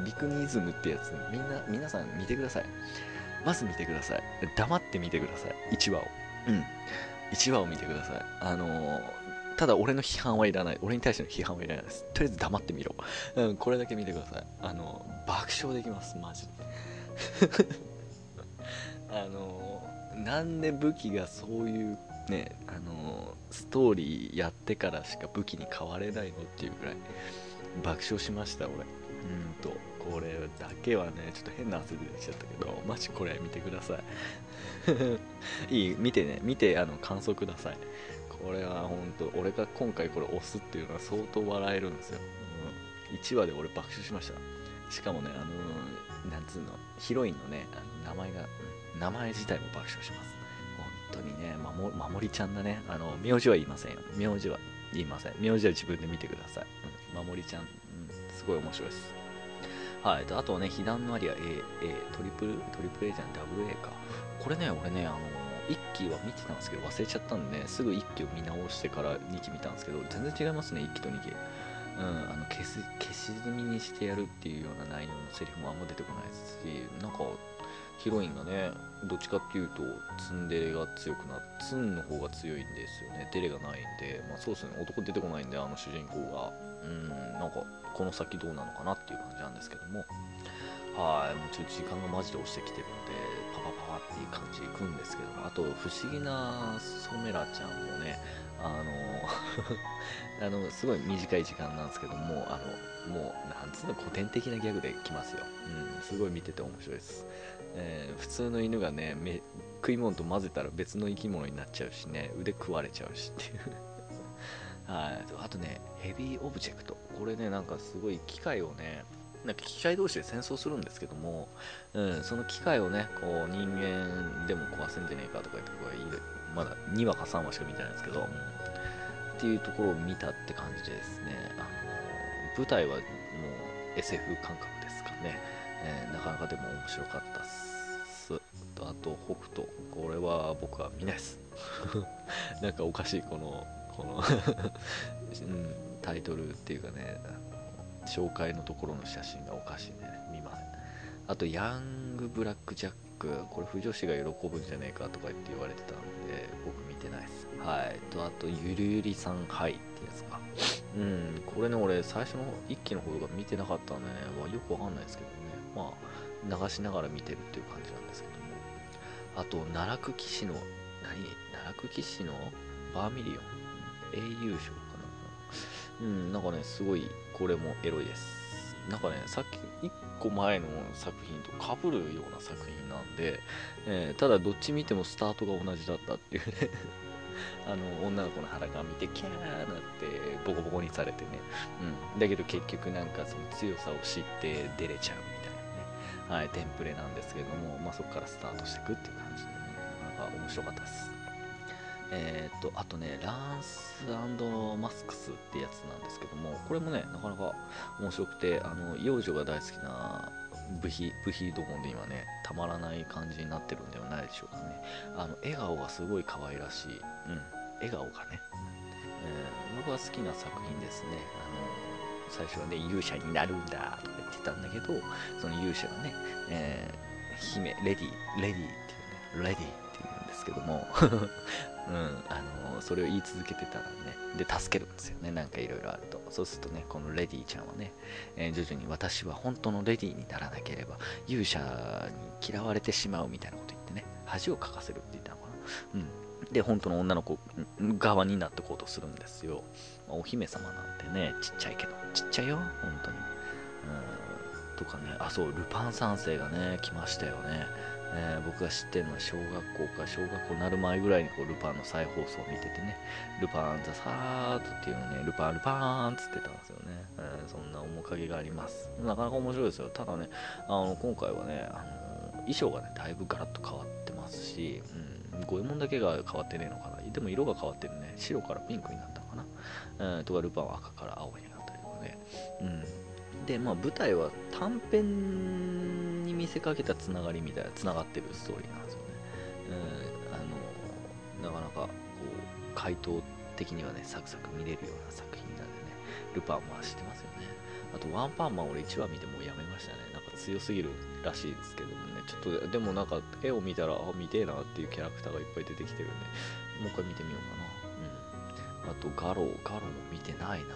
A: ビクニズムってやつみんな皆さん見てくださいまず見てください黙って見てください1話をうん1話を見てくださいあのーただ俺の批判はいらない。俺に対しての批判はいらないです。とりあえず黙ってみろ。うん、これだけ見てください。あの、爆笑できます、マジで。(laughs) あの、なんで武器がそういうね、あの、ストーリーやってからしか武器に変われないのっていうぐらい爆笑しました、俺。うんと、これだけはね、ちょっと変な汗出てきちゃったけど、マジこれ見てください。(laughs) いい、見てね、見て、あの、感想ください。これは本当俺が今回これ押すっていうのは相当笑えるんですよ、うん、1話で俺爆笑しましたしかもねあのなんつうのヒロインのねあの名前が、名前自体も爆笑します当にねまもりちゃんだね。あの名字は言いませんよ。名字は言いません。名字は自分で見てください、うん、まもりちゃん、うん、すごい面白いです。はい、あとはね、被弾のアリア A、A、トリプル、トリプル A じゃん、ダブル A か。これね、俺ね、あの1期は見てたんですけど忘れちゃったんで、ね、すぐ1期を見直してから2期見たんですけど全然違いますね1期と2期。うん、あの消す消し済みにしてやるっていうような内容のセリフもあんま出てこないですしなんかヒロインがねどっちかっていうとツンデレが強くなツンの方が強いんですよね。デレがないんで。まあそうですね。男出てこないんであの主人公が。うんなんかこの先どうなのかなっていう感じなんですけども。はいもうちょっと時間がマジで押してきてるんでパパパパっていう感じでいくんですけども。あと不思議なソメラちゃんもねあの (laughs) あのすごい短い時間なんですけどもあのもうなんつうの古典的なギャグできますよ、うん、すごい見てて面白いです、えー、普通の犬がね食い物と混ぜたら別の生き物になっちゃうしね腕食われちゃうしっていう。(laughs) はい。あとねヘビーオブジェクト。これねなんかすごい機械をねなんか機械同士で戦争するんですけども、うん、その機械をね、こう人間でも壊せんじゃねえかとか言ってこれまだ2話か3話しか見てないんですけど、うん、っていうところを見たって感じでですね、あ舞台はもう SF 感覚ですかね、えー、なかなかでも面白かったっす。あと、北斗、これは僕は見ないです。(laughs) なんかおかしい、この、この (laughs) うん、タイトルっていうかね、紹介のところの写真がおかしいんでね。見ません。あとヤングブラックジャック。これ不女子が喜ぶんじゃねえかとか言って言われてたんで僕見てないです。はい。とあとゆるゆりさんはいってやつか。うんこれね俺最初の一期の方とか見てなかったね、まあ、よくわかんないですけどね。まあ流しながら見てるっていう感じなんですけども。あと奈落騎士の何？奈落騎士のバーミリオン？英雄賞かなうんなんかねすごいこれもエロいです。なんかねさっき1個前の作品とかぶるような作品なんで、えー、ただどっち見てもスタートが同じだったっていうね。あの女の子の裸見てキャーなってボコボコにされてね、うん、だけど結局なんかその強さを知って出れちゃうみたいなね。はいテンプレなんですけれども、まあ、そこからスタートしていくっていう感じでね。なんか面白かったです。えー、っと、あとね、ランスマスクスってやつなんですけども、これもね、なかなか面白くて、あの、幼女が大好きな部費、部費どもで今ね、たまらない感じになってるんではないでしょうかね。あの、笑顔がすごい可愛らしい。うん、笑顔がね。えー、僕は好きな作品ですね。あの、最初はね、勇者になるんだとか言ってたんだけど、その勇者がね、えー、姫、レディ、レディっていうね、レディって言うんですけども (laughs) うん、あのそれを言い続けてたらね、で、助けるんですよね、なんかいろいろあると。そうするとね、このレディちゃんはね、えー、徐々に私は本当のレディにならなければ、勇者に嫌われてしまうみたいなこと言ってね、恥をかかせるって言ったのかな。うん。で、本当の女の子側になってこうとするんですよ。まお姫様なんてね、ちっちゃいけど、ちっちゃいよ、本当に。うん。とかね、あ、そう、ルパン三世がね、来ましたよね。えー、僕が知ってるのは小学校か小学校になる前ぐらいにこうルパンの再放送を見ててね、ルパンザサートっていうのね、ルパンルパーンっつってたんですよね、えー、そんな面影があります。なかなか面白いですよ。ただね、あの今回はね、あの衣装がね、だいぶガラッと変わってますし、うん、五右衛門だけが変わってねえのかな。でも色が変わってるね、白からピンクになったのかな。えー、とかルパンは赤から青になったりとかね。うん、で、まあ舞台は短編に見せかけたつながりみたいなつながってるストーリーなんですよね、うん、あのなかなかこう回答的にはねサクサク見れるような作品なんでねルパンは知ってますよね。あとワンパンマン俺1話見てもうやめましたね。なんか強すぎるらしいですけどもね。ちょっとでもなんか絵を見たらあ見てえなっていうキャラクターがいっぱい出てきてるんでもう一回見てみようかな。うん。あとガロガロも見てないな。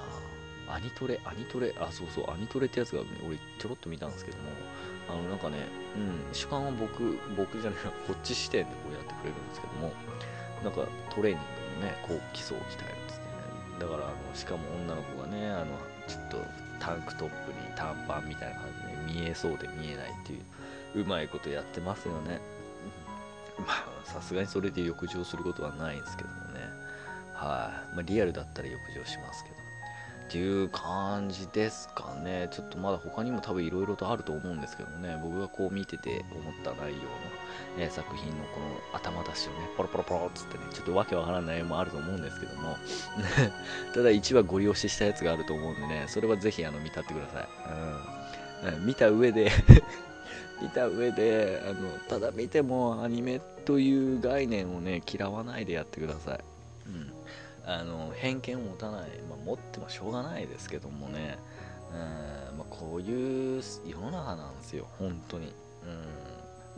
A: アニトレアニトレあそうそうアニトレってやつが、ね、俺ちょろっと見たんですけどもあのなんかね、うん、主観は僕、僕じゃない、こっち視点でこうやってくれるんですけども、なんかトレーニングもね、こう基礎を鍛えるんですね。だから、あのしかも女の子がね、あのちょっとタンクトップに短パンみたいな感じでね見えそうで見えないっていう、うまいことやってますよね。まあ、さすがにそれで浴場することはないんですけどもね。はい、まあ、リアルだったら浴場しますけど。っていう感じですかね。ちょっとまだ他にも多分いろいろとあると思うんですけどね、僕がこう見てて思った内容の、えー、作品のこの頭出しをね、ポロポロポロっつってね、ちょっとわけわからない絵もあると思うんですけども、(laughs) ただ1話ご利用ししたやつがあると思うんでね、それはぜひあの見たってください。うん、見た上で (laughs) 見た上であのただ見てもアニメという概念をね嫌わないでやってください、うん、あの偏見を持たない、まあ、持ってもしょうがないですけどもね、うんまあ、こういう世の中なんですよ本当に、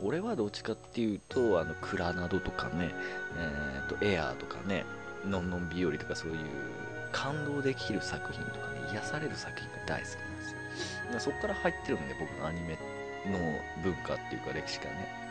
A: うん、俺はどっちかっていうとあのクラナドとかね、えーと、エアーとかねのんのん日和とかそういう感動できる作品とかね癒される作品が大好きなんですよ。そこから入ってるんで僕のアニメの文化っていうか歴史がね。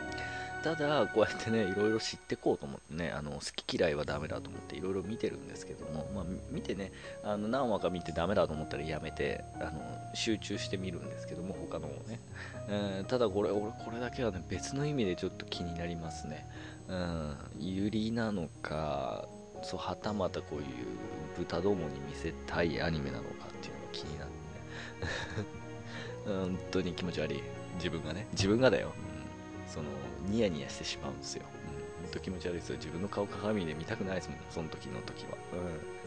A: ただ、こうやってね、いろいろ知ってこうと思ってね、あの好き嫌いはダメだと思っていろいろ見てるんですけども、まあ、見てね、あの何話か見てダメだと思ったらやめて、あの集中して見るんですけども、他のをね。えー、ただこれ、俺、これだけはね、別の意味でちょっと気になりますね。うん、ユリなのか、そうはたまたこういう豚どもに見せたいアニメなのかっていうのが気になってね。(laughs) 本当に気持ち悪い。自分がね、自分がだよ。そのニヤニヤしてしまうんですよ。うん、ほんと気持ち悪いですよ。自分の顔鏡で見たくないですもん、その時の時は。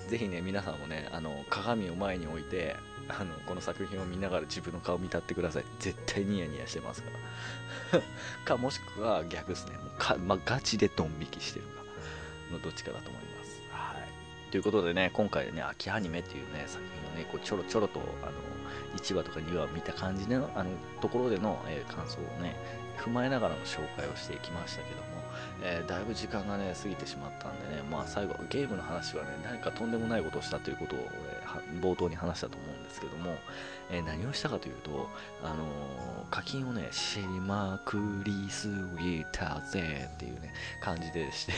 A: うん。ぜひね、皆さんもね、あの、鏡を前に置いて、あの、この作品を見ながら自分の顔見たってください。絶対ニヤニヤしてますから。(laughs) か、もしくは逆ですね。もうか、ま、ガチでドン引きしてるかのどっちかだと思います。はい。ということでね、今回ね、秋アニメっていうね、作品をね、こうちょろちょろと、あの、1話とか2話見た感じのあのところでの、えー、感想をね踏まえながらの紹介をしていきましたけども、えー、だいぶ時間がね過ぎてしまったんでねまあ最後ゲームの話はね何かとんでもないことをしたということを俺冒頭に話したと思うんですけども、えー、何をしたかというと、あのー、課金をねしまくりすぎたぜっていうね感じでして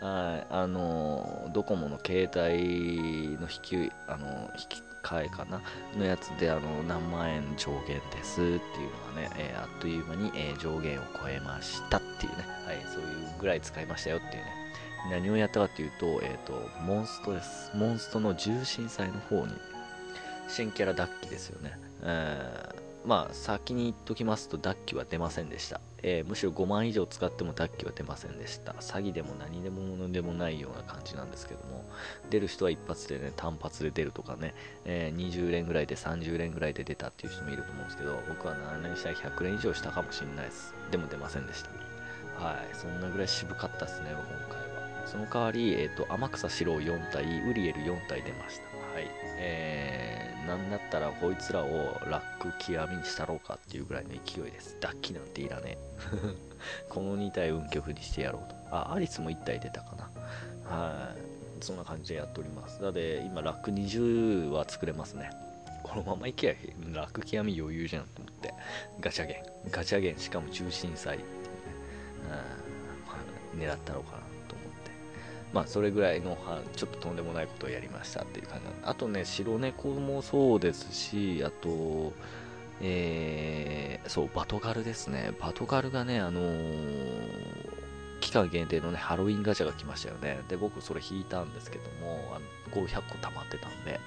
A: (laughs) はいあのドコモの携帯の引きあの引き回かなのやつであの何万円上限ですっていうのがね、えー、あっという間に、えー、上限を超えましたっていうね、はい、そういうぐらい使いましたよっていうね。何をやったかっていうと,、えーと、モンストです。モンストの重心祭の方に新キャラダッキですよね、えーまあ、先に言っときますと、ダッキは出ませんでした。えー、むしろ5万以上使ってもダッキは出ませんでした。詐欺でも何でも物でもないような感じなんですけども、出る人は一発でね、単発で出るとかね、えー、20連ぐらいで30連ぐらいで出たっていう人もいると思うんですけど、僕は7連したら100連以上したかもしれないです。でも出ませんでした。はい、そんなぐらい渋かったですね、今回は。その代わり、えっ、ー、と、天草四郎4体、ウリエル4体出ました。はい。えーなんだったらこいつらをラック極みにしたろうかっていうぐらいの勢いです。ダッキなんていらねえ。(laughs) この2体運極にしてやろうと。あ、アリスも1体出たかな。はい。そんな感じでやっております。なので、今、ラック20は作れますね。このままいけば、ラック極み余裕じゃんと思って。ガチャゲン。ガチャゲン、しかも重心祭っていうね。うん、狙ったろうかな。まあ、それぐらいのちょっととんでもないことをやりましたっていう感じあとね、白猫もそうですし、あと、えー、そう、バトガルですね。バトガルがね、あのー、期間限定のね、ハロウィンガチャが来ましたよね。で、僕それ引いたんですけども、あの500個溜まってたんで、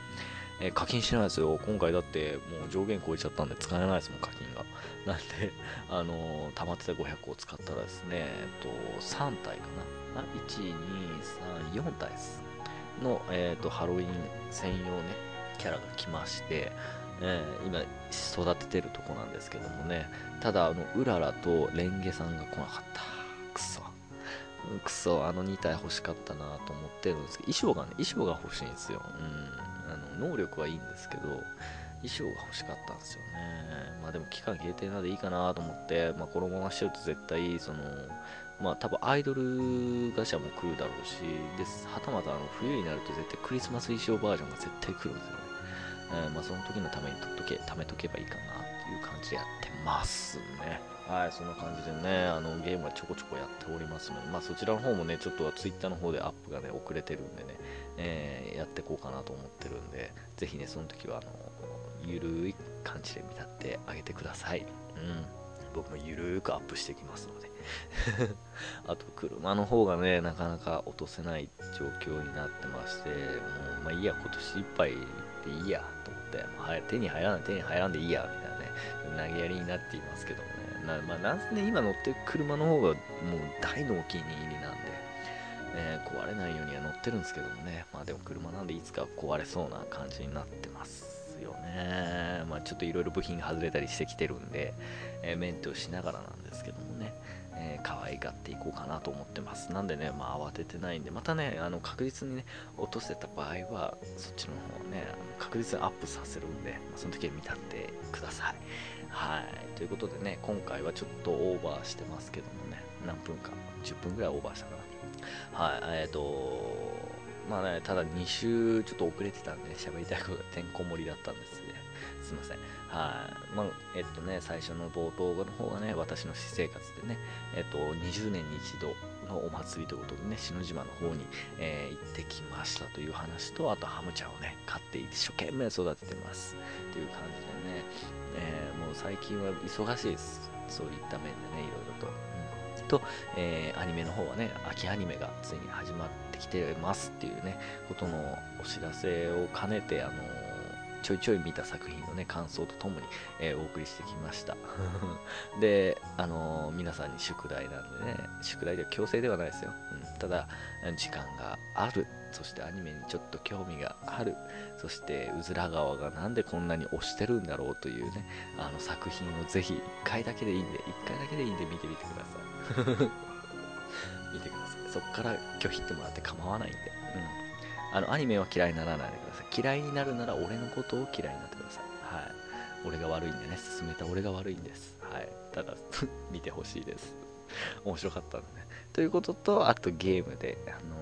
A: えー、課金してないですよ。今回だってもう上限超えちゃったんで使えないですもん、課金が。なんで、あの、溜まってた500個を使ったらですね、えっと、3体かな。あ1、2、3、4体す。の、えーと、ハロウィン専用ね、キャラが来まして、えー、今育ててるとこなんですけどもね、ただ、あの、うららとレンゲさんが来なかった。くそ。くそ、あの2体欲しかったなと思ってるんですけど、衣装がね、衣装が欲しいんですよ。うん。あの、能力はいいんですけど、衣装が欲しかったんですよね。まあでも期間限定なんでいいかなと思って、まあこのまましてると絶対、その、まあ多分アイドルガシャも来るだろうし、です。はたまたあの冬になると絶対クリスマス衣装バージョンが絶対来るんですよね。えー、まあその時のために取っとけ、貯めとけばいいかなっていう感じでやってますね。はい、そんな感じでね、あのゲームはちょこちょこやっておりますので、まあそちらの方もね、ちょっとは Twitter の方でアップがね、遅れてるんでね、えー、やっていこうかなと思ってるんで、ぜひね、その時はあの、ゆるい感じで見立ってあげてください。うん。僕もゆるーくアップしていきますの。(laughs) あと車の方がね、なかなか落とせない状況になってまして、もう、まあいいや、今年いっぱいでいいやと思って、まあ、手に入らない、手に入らんでいいや、みたいなね、投げやりになっていますけどもね。なまあ、なんせね、今乗ってる車の方がもう大のお気に入りなんで、えー、壊れないようには乗ってるんですけどもね、まあでも車なんでいつか壊れそうな感じになってますよね。まあちょっといろいろ部品が外れたりしてきてるんで、えー、メンテをしながらなんですけど。愛がっていこうかなと思ってます。なんでね、まあ、慌ててないんで、またね、あの確実にね、落とせた場合は、そっちの方をね、確実にアップさせるんで、まあ、その時は見立ってください。はい。ということでね、今回はちょっとオーバーしてますけどもね、何分か、10分ぐらいオーバーしたかな。はい、えっ、ー、とまあね、ただ2週ちょっと遅れてたんで、喋りたいことがてんこ盛りだったんですね。すいません。はい。まあ、えっとね、最初の冒頭の方がね、私の私生活でね、えっと、20年に一度のお祭りということでね、篠島の方に、えー、行ってきましたという話と、あとハムちゃんをね、飼って一生懸命育ててます。という感じでね、えー、もう最近は忙しいです。そういった面でね、いろいろと。と、えー、アニメの方はね、秋アニメがついに始まってきてますっていうね、ことのお知らせを兼ねて、あのちょいちょい見た作品のね、感想とともに、えー、お送りしてきました。(laughs) で、あのー、皆さんに宿題なんでね、宿題では強制ではないですよ。うん、ただ、時間がある。そしてアニメにちょっと興味がある。そして、うずら川がなんでこんなに推してるんだろうというね、あの作品をぜひ1回だけでいいんで、1回だけでいいんで見てみてください。(laughs) 見てください。そこから拒否ってもらって構わないんで。うん。あの、アニメは嫌いにならないでください。嫌いになるなら俺のことを嫌いになってください。はい。俺が悪いんでね。進めた俺が悪いんです。はい。ただ (laughs) 見てほしいです。面白かったんでね。ということとあとゲームであの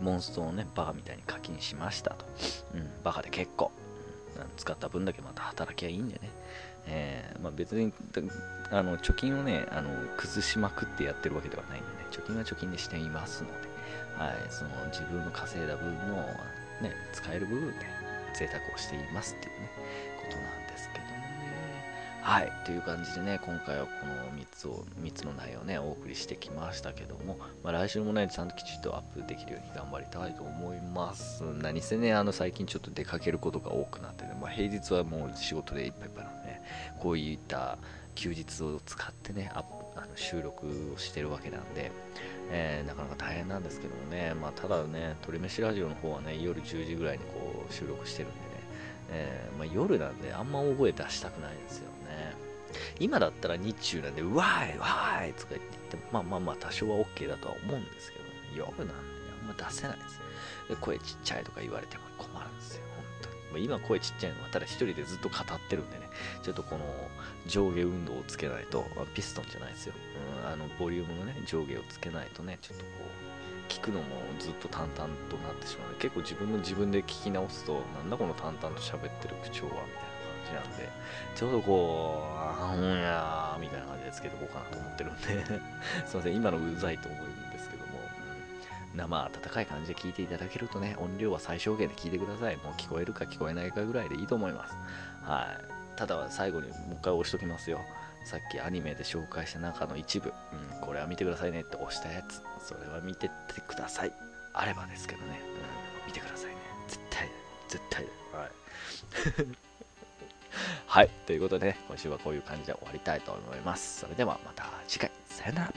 A: モンストをねバカみたいに課金しましたと、うん、バカで結構、使った分だけまた働きゃいいんでね。えー、まあ、別にあの貯金をねあの崩しまくってやってるわけではないんでね。貯金は貯金でしていますので、はい、その自分の稼いだ分の、ね、使える部分で贅沢をしていますっていうねことなんですけどもね。はいという感じでね今回はこの3つを3つの内容をねお送りしてきましたけども、まあ、来週もねちゃんときちっとアップできるように頑張りたいと思います。何せねあの最近ちょっと出かけることが多くなってね、まあ、平日はもう仕事でいっぱいいっぱいなので、ね、こういった休日を使ってねあの収録をしてるわけなんで、えー、なかなか大変なんですけどもね、まあ、ただね、鳥飯ラジオの方はね、夜10時ぐらいにこう収録してるんでね、えー、まあ、夜なんであんま大声出したくないですよね。今だったら日中なんで、うわーい、わーいとか言って言っても、まあまあまあ多少は OK だとは思うんですけど、夜なんであんま出せないですで声ちっちゃいとか言われても困るんですよ、本当に。ま、今声ちっちゃいのはただ一人でずっと語ってるんでね、ちょっとこの上下運動をつけないと、ピストンじゃないですよ。うん、あの、ボリュームのね、上下をつけないとね、ちょっとこう、聞くのもずっと淡々となってしまう。結構自分の自分で聞き直すと、なんだこの淡々と喋ってる口調は、みたいな感じなんで、ちょうどこう、あほんやー、みたいな感じでつけておこうかなと思ってるんで (laughs) すいません、今のうざいと思うんですけど、生温かい感じで聞いていただけるとね、音量は最小限で聞いてください。もう聞こえるか聞こえないかぐらいでいいと思います。はい。ただ最後にもう一回押しときますよ。さっきアニメで紹介した中の一部、うん、これは見てくださいねって押したやつ。それは見てってください。あればですけどね、うん、見てくださいね。絶対絶対。はい。(laughs) はい。ということで、ね、今週はこういう感じで終わりたいと思います。それではまた次回。さよなら